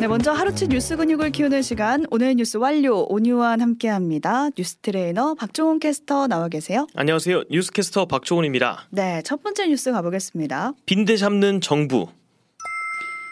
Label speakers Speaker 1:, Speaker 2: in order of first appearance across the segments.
Speaker 1: 네, 먼저 하루치 뉴스 근육을 키우는 시간 오늘 뉴스 완료 오뉴완 함께합니다. 뉴스 트레이너 박종훈 캐스터 나와 계세요.
Speaker 2: 안녕하세요. 뉴스 캐스터 박종훈입니다.
Speaker 1: 네, 첫 번째 뉴스 가보겠습니다.
Speaker 2: 빈대 잡는 정부.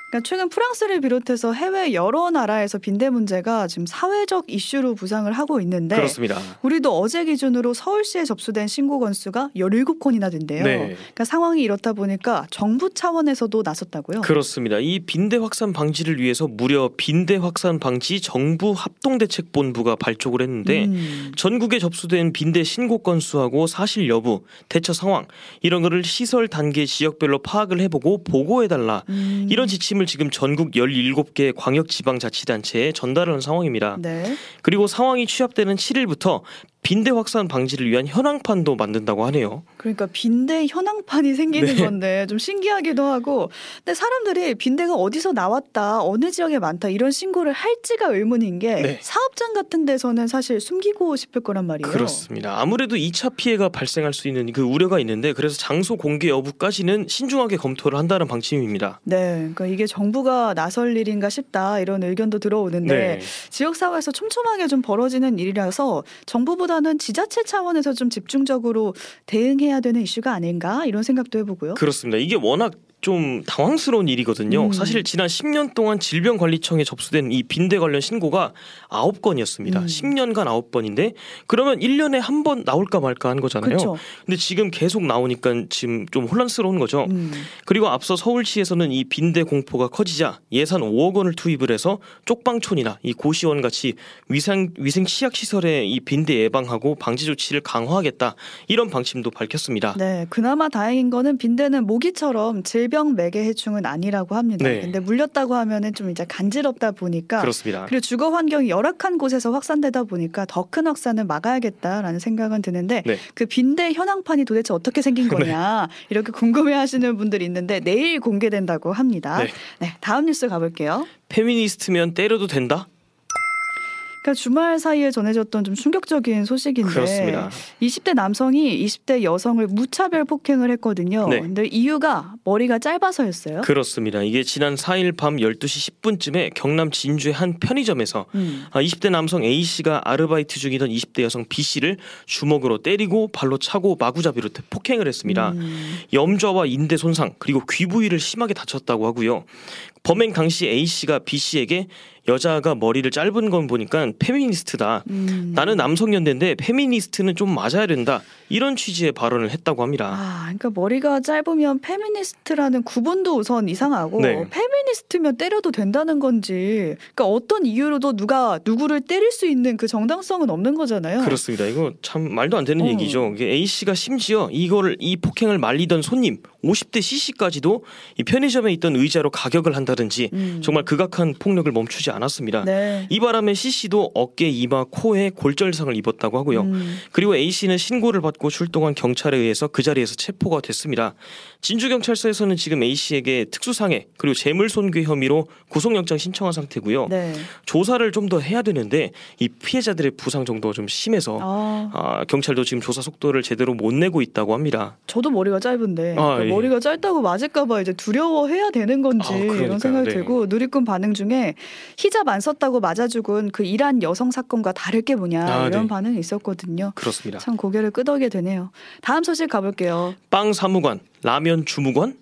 Speaker 1: 그러니까 최근 프랑스를 비롯해서 해외 여러 나라에서 빈대 문제가 지금 사회적 이슈로 부상을 하고 있는데
Speaker 2: 그렇습니다.
Speaker 1: 우리도 어제 기준으로 서울시에 접수된 신고 건수가 17건이나 된대요.
Speaker 2: 네.
Speaker 1: 그러니까 상황이 이렇다 보니까 정부 차원에서도 나섰다고요.
Speaker 2: 그렇습니다. 이 빈대 확산 방지를 위해서 무려 빈대 확산 방지 정부 합동 대책 본부가 발족을 했는데
Speaker 1: 음.
Speaker 2: 전국에 접수된 빈대 신고 건수하고 사실 여부, 대처 상황 이런 거를 시설 단계 지역별로 파악을 해보고 보고해달라
Speaker 1: 음.
Speaker 2: 이런 지침 을 지금 전국 17개 광역지방자치단체에 전달을 한 상황입니다.
Speaker 1: 네.
Speaker 2: 그리고 상황이 취합되는 7일부터 빈대 확산 방지를 위한 현황판도 만든다고 하네요.
Speaker 1: 그러니까 빈대 현황판이 생기는
Speaker 2: 네.
Speaker 1: 건데 좀 신기하기도 하고 근데 사람들이 빈대가 어디서 나왔다 어느 지역에 많다 이런 신고를 할지가 의문인 게
Speaker 2: 네.
Speaker 1: 사업장 같은 데서는 사실 숨기고 싶을 거란 말이에요.
Speaker 2: 그렇습니다. 아무래도 2차 피해가 발생할 수 있는 그 우려가 있는데 그래서 장소 공개 여부까지는 신중하게 검토를 한다는 방침입니다.
Speaker 1: 네, 그러니까 이게 정부가 나설 일인가 싶다 이런 의견도 들어오는데
Speaker 2: 네.
Speaker 1: 지역 사회에서 촘촘하게 좀 벌어지는 일이라서 정부보다 는 지자체 차원에서 좀 집중적으로 대응해야 되는 이슈가 아닌가 이런 생각도 해보고요.
Speaker 2: 그렇습니다. 이게 워낙 좀 당황스러운 일이거든요.
Speaker 1: 음.
Speaker 2: 사실 지난 10년 동안 질병관리청에 접수된 이 빈대 관련 신고가 9건이었습니다.
Speaker 1: 음.
Speaker 2: 10년간 9번인데 그러면 1년에 한 번 나올까 말까 한 거잖아요.
Speaker 1: 그렇죠.
Speaker 2: 근데 지금 계속 나오니까 지금 좀 혼란스러운 거죠.
Speaker 1: 음.
Speaker 2: 그리고 앞서 서울시에서는 이 빈대 공포가 커지자 예산 5억 원을 투입을 해서 쪽방촌이나 이 고시원 같이 위생 위생 취약 시설에 이 빈대 예방하고 방지 조치를 강화하겠다 이런 방침도 밝혔습니다.
Speaker 1: 네, 그나마 다행인 거는 빈대는 모기처럼 질병 매개 해충은 아니라고 합니다.
Speaker 2: 네.
Speaker 1: 근데 물렸다고 하면은 좀 이제 간지럽다 보니까
Speaker 2: 그렇습니다.
Speaker 1: 그리고 주거 환경이 열악한 곳에서 확산되다 보니까 더 큰 확산은 막아야겠다라는 생각은 드는데
Speaker 2: 네.
Speaker 1: 그 빈대 현황판이 도대체 어떻게 생긴 거냐 이렇게 궁금해하시는 분들이 있는데 내일 공개된다고 합니다.
Speaker 2: 네.
Speaker 1: 네, 다음 뉴스 가볼게요.
Speaker 2: 페미니스트면 때려도 된다?
Speaker 1: 그러니까 주말 사이에 전해졌던 좀 충격적인 소식인데
Speaker 2: 그렇습니다.
Speaker 1: 20대 남성이 20대 여성을 무차별 폭행을 했거든요.
Speaker 2: 네.
Speaker 1: 근데 이유가 머리가 짧아서였어요.
Speaker 2: 그렇습니다. 이게 지난 4일 밤 12시 10분쯤에 경남 진주의 한 편의점에서
Speaker 1: 음.
Speaker 2: 아, 20대 남성 A 씨가 아르바이트 중이던 20대 여성 B 씨를 주먹으로 때리고 발로 차고 마구잡이로 폭행을 했습니다.
Speaker 1: 음.
Speaker 2: 염좌와 인대 손상 그리고 귀 부위를 심하게 다쳤다고 하고요. 범행 당시 A 씨가 B 씨에게 여자가 머리를 짧은 건 보니까 페미니스트다.
Speaker 1: 음.
Speaker 2: 나는 남성 연대인데 페미니스트는 좀 맞아야 된다. 이런 취지의 발언을 했다고 합니다.
Speaker 1: 아, 그러니까 머리가 짧으면 페미니스트라는 구분도 우선 이상하고
Speaker 2: 네.
Speaker 1: 페미니스트면 때려도 된다는 건지, 그러니까 어떤 이유로도 누가 누구를 때릴 수 있는 그 정당성은 없는 거잖아요.
Speaker 2: 그렇습니다. 이거 참 말도 안 되는
Speaker 1: 어.
Speaker 2: 얘기죠. A 씨가 심지어 이거를 이 폭행을 말리던 손님 50대 C 씨까지도 이 편의점에 있던 의자로 가격을 한다든지
Speaker 1: 음.
Speaker 2: 정말 극악한 폭력을 멈추지 않았습니다.
Speaker 1: 네.
Speaker 2: 이 바람에 C 씨도 어깨, 이마, 코에 골절상을 입었다고 하고요.
Speaker 1: 음.
Speaker 2: 그리고 A 씨는 신고를 받고 출동한 경찰에 의해서 그 자리에서 체포가 됐습니다. 진주 경찰서에서는 지금 A 씨에게 특수상해 그리고 재물손괴 혐의로 구속영장 신청한 상태고요.
Speaker 1: 네.
Speaker 2: 조사를 좀 더 해야 되는데 이 피해자들의 부상 정도가 좀 심해서
Speaker 1: 아,
Speaker 2: 아, 경찰도 지금 조사 속도를 제대로 못 내고 있다고 합니다.
Speaker 1: 저도 머리가 짧은데
Speaker 2: 아, 예.
Speaker 1: 머리가 짧다고 맞을까봐 이제 두려워해야 되는 건지
Speaker 2: 아.
Speaker 1: 이런 생각이
Speaker 2: 네.
Speaker 1: 들고 누리꾼 반응 중에 히잡 안 썼다고 맞아 죽은 그 이란 여성 사건과 다를 게 뭐냐
Speaker 2: 아,
Speaker 1: 이런
Speaker 2: 네.
Speaker 1: 반응이 있었거든요.
Speaker 2: 그렇습니다.
Speaker 1: 참 고개를 끄덕이게 되네요. 다음 소식 가볼게요.
Speaker 2: 빵 사무관, 라면 주무관?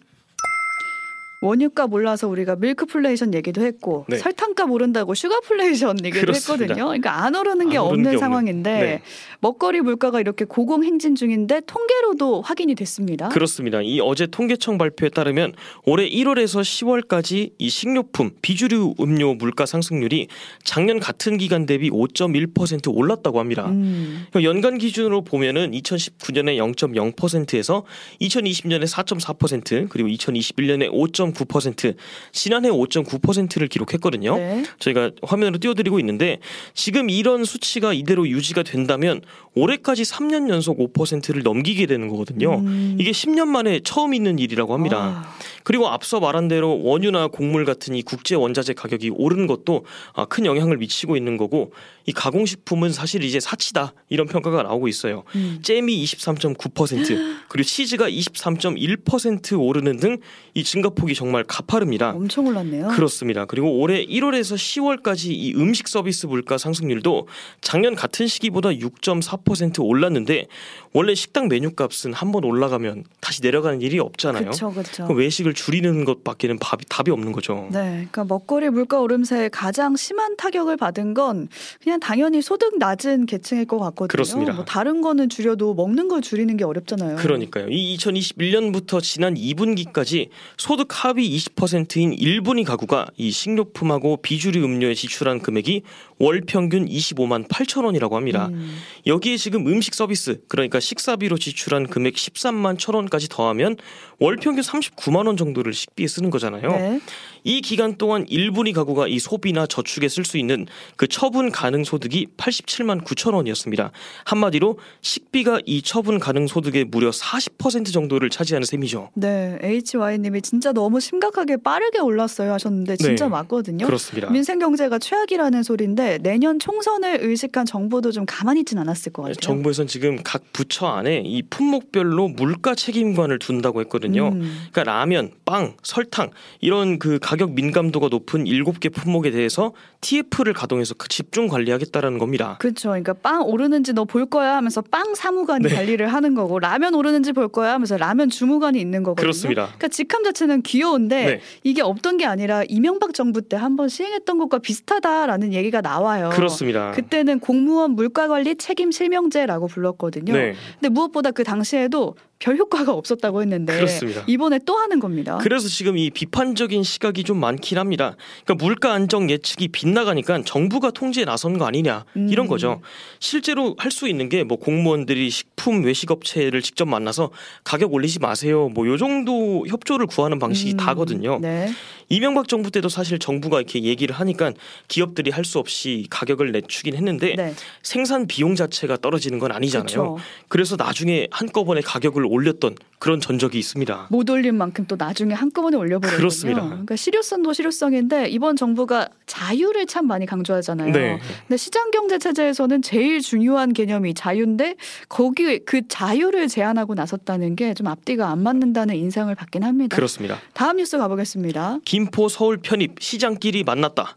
Speaker 1: 원유값 올라서 우리가 밀크플레이션 얘기도 했고
Speaker 2: 네.
Speaker 1: 설탕값 오른다고 슈가플레이션 얘기도
Speaker 2: 그렇습니다.
Speaker 1: 했거든요. 그러니까 안 오르는 게
Speaker 2: 안
Speaker 1: 없는
Speaker 2: 게.
Speaker 1: 상황인데
Speaker 2: 네.
Speaker 1: 먹거리 물가가 이렇게 고공행진 중인데 통계로도 확인이 됐습니다.
Speaker 2: 그렇습니다. 이 어제 통계청 발표에 따르면 올해 1월에서 10월까지 이 식료품, 비주류 음료 물가 상승률이 작년 같은 기간 대비 5.1% 올랐다고 합니다.
Speaker 1: 음,
Speaker 2: 그러니까 연간 기준으로 보면은 2019년에 0.0%에서 2020년에 4.4% 그리고 2021년에 5.9% 지난해 5.9%를 기록했거든요.
Speaker 1: 네.
Speaker 2: 저희가 화면으로 띄워드리고 있는데 지금 이런 수치가 이대로 유지가 된다면 올해까지 3년 연속 5%를 넘기게 되는 거거든요.
Speaker 1: 음.
Speaker 2: 이게 10년 만에 처음 있는 일이라고 합니다.
Speaker 1: 아,
Speaker 2: 그리고 앞서 말한 대로 원유나 곡물 같은 이 국제 원자재 가격이 오르는 것도 아, 큰 영향을 미치고 있는 거고 이 가공식품은 사실 이제 사치다 이런 평가가 나오고 있어요.
Speaker 1: 음.
Speaker 2: 잼이 23.9% 그리고 치즈가 23.1% 오르는 등 이 증가폭이 정말 가파릅니다.
Speaker 1: 엄청 올랐네요.
Speaker 2: 그렇습니다. 그리고 올해 1월에서 10월까지 이 음식 서비스 물가 상승률도 작년 같은 시기보다 6.4% 올랐는데 원래 식당 메뉴값은 한 번 올라가면 다시 내려가는 일이 없잖아요.
Speaker 1: 그렇죠, 그렇죠.
Speaker 2: 그럼 외식을 줄이는 것밖에는 답이, 답이 없는 거죠.
Speaker 1: 네, 그러니까 먹거리 물가 오름세에 가장 심한 타격을 받은 건 그냥 당연히 소득 낮은 계층일 것 같거든요.
Speaker 2: 그렇습니다.
Speaker 1: 뭐 다른 거는 줄여도 먹는 걸 줄이는 게 어렵잖아요.
Speaker 2: 그러니까요. 이 2021년부터 지난 2분기까지 소득 하위 20%인 1분위 가구가 이 식료품하고 비주류 음료에 지출한 금액이 월 평균 25만 8천 원이라고 합니다.
Speaker 1: 음,
Speaker 2: 여기에 지금 음식 서비스 그러니까 식사비로 지출한 금액 13만 천 원까지 더하면 월 평균 39만 원 정도 를 식비에 쓰는 거잖아요.
Speaker 1: 네.
Speaker 2: 이 기간 동안 1분위 가구가 이 소비나 저축에 쓸 수 있는 그 처분 가능 소득이 87만 9천 원이었습니다. 한마디로 식비가 이 처분 가능 소득의 무려 40% 정도를 차지하는 셈이죠.
Speaker 1: 네, HY님이 진짜 너무 심각하게 빠르게 올랐어요 하셨는데 진짜
Speaker 2: 네.
Speaker 1: 맞거든요.
Speaker 2: 그렇습니다.
Speaker 1: 민생 경제가 최악이라는 소리인데 내년 총선을 의식한 정부도 좀 가만히 있진 않았을 것 같아요.
Speaker 2: 정부에서는 지금 각 부처 안에 이 품목별로 물가 책임관을 둔다고 했거든요.
Speaker 1: 음,
Speaker 2: 그러니까 라면, 빵, 설탕 이런 그 가격 민감도가 높은 일곱 개 품목에 대해서 TF를 가동해서 그 집중 관리하겠다라는 겁니다.
Speaker 1: 그렇죠. 그러니까 빵 오르는지 너 볼 거야 하면서 빵 사무관이
Speaker 2: 네.
Speaker 1: 관리를 하는 거고 라면 오르는지 볼 거야 하면서 라면 주무관이 있는 거거든요.
Speaker 2: 그렇습니다.
Speaker 1: 그러니까 직함 자체는 귀여운데
Speaker 2: 네.
Speaker 1: 이게 없던 게 아니라 이명박 정부 때 한번 시행했던 것과 비슷하다라는 얘기가 나와요.
Speaker 2: 그렇습니다.
Speaker 1: 그때는 공무원 물가 관리 책임 실명제라고 불렀거든요.
Speaker 2: 네,
Speaker 1: 근데 무엇보다 그 당시에도 별 효과가 없었다고 했는데
Speaker 2: 그렇습니다.
Speaker 1: 이번에 또 하는 겁니다.
Speaker 2: 그래서 지금 이 비판적인 시각이 좀 많긴 합니다. 그러니까 물가 안정 예측이 빗나가니까 정부가 통제에 나선 거 아니냐 이런
Speaker 1: 음.
Speaker 2: 거죠. 실제로 할 수 있는 게 뭐 공무원들이 식 품 외식 업체를 직접 만나서 가격 올리지 마세요. 뭐 요 정도 협조를 구하는 방식이
Speaker 1: 음,
Speaker 2: 다거든요.
Speaker 1: 네.
Speaker 2: 이명박 정부 때도 사실 정부가 이렇게 얘기를 하니까 기업들이 할 수 없이 가격을 내추긴 했는데
Speaker 1: 네.
Speaker 2: 생산 비용 자체가 떨어지는 건 아니잖아요.
Speaker 1: 그렇죠.
Speaker 2: 그래서 나중에 한꺼번에 가격을 올렸던 그런 전적이 있습니다.
Speaker 1: 못 올린 만큼 또 나중에 한꺼번에 올려버렸거든요.
Speaker 2: 그렇습니다.
Speaker 1: 그러니까 실효성도 실효성인데 이번 정부가 자유를 참 많이 강조하잖아요.
Speaker 2: 네.
Speaker 1: 근데 시장 경제 체제에서는 제일 중요한 개념이 자유인데 거기 그 자유를 제한하고 나섰다는 게 좀 앞뒤가 안 맞는다는 인상을 받긴 합니다.
Speaker 2: 그렇습니다.
Speaker 1: 다음 뉴스 가보겠습니다.
Speaker 2: 김포 서울 편입 시장끼리 만났다.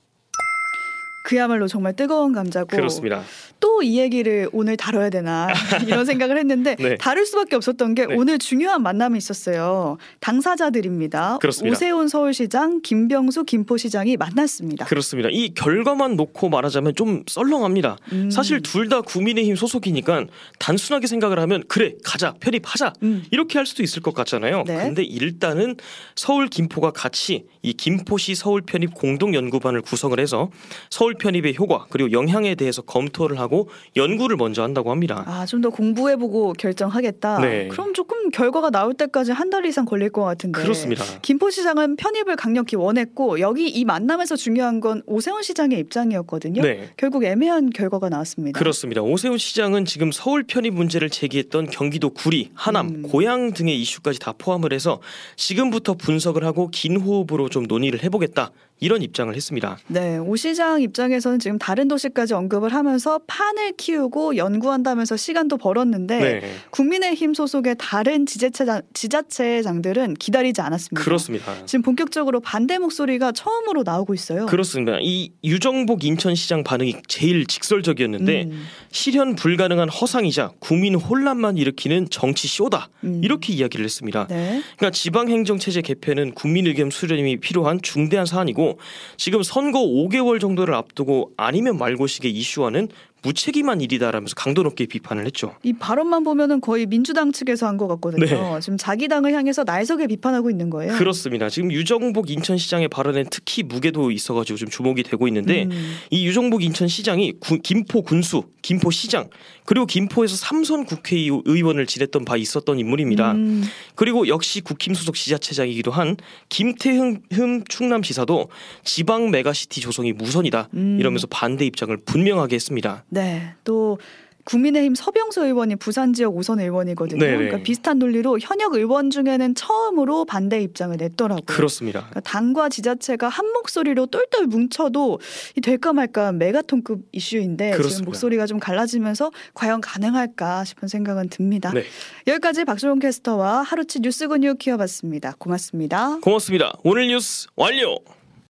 Speaker 1: 그야말로 정말 뜨거운 감자고
Speaker 2: 그렇습니다.
Speaker 1: 또 이 얘기를 오늘 다뤄야 되나 이런 생각을 했는데
Speaker 2: 네.
Speaker 1: 다룰 수밖에 없었던 게
Speaker 2: 네.
Speaker 1: 오늘 중요한 만남이 있었어요. 당사자들입니다.
Speaker 2: 그렇습니다.
Speaker 1: 오세훈 서울시장, 김병수 김포시장이 만났습니다.
Speaker 2: 그렇습니다. 이 결과만 놓고 말하자면 좀 썰렁합니다.
Speaker 1: 음.
Speaker 2: 사실 둘 다 국민의힘 소속이니까 단순하게 생각을 하면 그래 가자 편입하자
Speaker 1: 음.
Speaker 2: 이렇게 할 수도 있을 것 같잖아요.
Speaker 1: 네.
Speaker 2: 근데 일단은 서울 김포가 같이 이 김포시 서울 편입 공동 연구반을 구성을 해서 서울 편입의 효과 그리고 영향에 대해서 검토를 하고 연구를 먼저 한다고 합니다.
Speaker 1: 아, 좀 더 공부해보고 결정하겠다.
Speaker 2: 네.
Speaker 1: 그럼 조금 결과가 나올 때까지 한 달 이상 걸릴 것 같은데.
Speaker 2: 그렇습니다.
Speaker 1: 김포시장은 편입을 강력히 원했고 여기 이 만남에서 중요한 건 오세훈 시장의 입장이었거든요.
Speaker 2: 네.
Speaker 1: 결국 애매한 결과가 나왔습니다.
Speaker 2: 그렇습니다. 오세훈 시장은 지금 서울 편입 문제를 제기했던 경기도 구리, 하남,
Speaker 1: 음.
Speaker 2: 고양 등의 이슈까지 다 포함을 해서 지금부터 분석을 하고 긴 호흡으로 좀 논의를 해보겠다 이런 입장을 했습니다.
Speaker 1: 네, 오 시장 입장에서는 지금 다른 도시까지 언급을 하면서 판을 키우고 연구한다면서 시간도 벌었는데
Speaker 2: 네,
Speaker 1: 국민의힘 소속의 다른 지자체장, 지자체장들은 기다리지 않았습니다.
Speaker 2: 그렇습니다.
Speaker 1: 지금 본격적으로 반대 목소리가 처음으로 나오고 있어요.
Speaker 2: 그렇습니다. 이 유정복 인천시장 반응이 제일 직설적이었는데
Speaker 1: 음,
Speaker 2: 실현 불가능한 허상이자 국민 혼란만 일으키는 정치 쇼다
Speaker 1: 음.
Speaker 2: 이렇게 이야기를 했습니다.
Speaker 1: 네.
Speaker 2: 그러니까 지방 행정 체제 개편은 국민 의견 수렴이 필요한 중대한 사안이고 지금 선거 5개월 정도를 앞두고 아니면 말고식의 이슈화는 무책임한 일이다라면서 강도 높게 비판을 했죠.
Speaker 1: 이 발언만 보면은 거의 민주당 측에서 한 것 같거든요.
Speaker 2: 네.
Speaker 1: 지금 자기 당을 향해서 날석에 비판하고 있는 거예요.
Speaker 2: 그렇습니다. 지금 유정복 인천시장의 발언엔 특히 무게도 있어가지고 좀 주목이 되고 있는데
Speaker 1: 음,
Speaker 2: 이 유정복 인천시장이 구- 김포 군수, 김포 시장 그리고 김포에서 삼선 국회의원을 지냈던 바 있었던 인물입니다.
Speaker 1: 음,
Speaker 2: 그리고 역시 국힘 소속 지자체장이기도 한 김태흠 흠 충남지사도 지방 메가시티 조성이 우선이다
Speaker 1: 음.
Speaker 2: 이러면서 반대 입장을 분명하게 했습니다.
Speaker 1: 네. 또 국민의힘 서병수 의원이 부산 지역 5선 의원이거든요.
Speaker 2: 네네.
Speaker 1: 그러니까 비슷한 논리로 현역 의원 중에는 처음으로 반대 입장을 냈더라고요.
Speaker 2: 그렇습니다.
Speaker 1: 그러니까 당과 지자체가 한 목소리로 똘똘 뭉쳐도 이 될까 말까 메가톤급 이슈인데 지금
Speaker 2: 그렇습니다.
Speaker 1: 목소리가 좀 갈라지면서 과연 가능할까 싶은 생각은 듭니다.
Speaker 2: 네.
Speaker 1: 여기까지 박수홍 캐스터와 하루치 뉴스 근육 키워봤습니다. 고맙습니다.
Speaker 2: 고맙습니다. 오늘 뉴스 완료.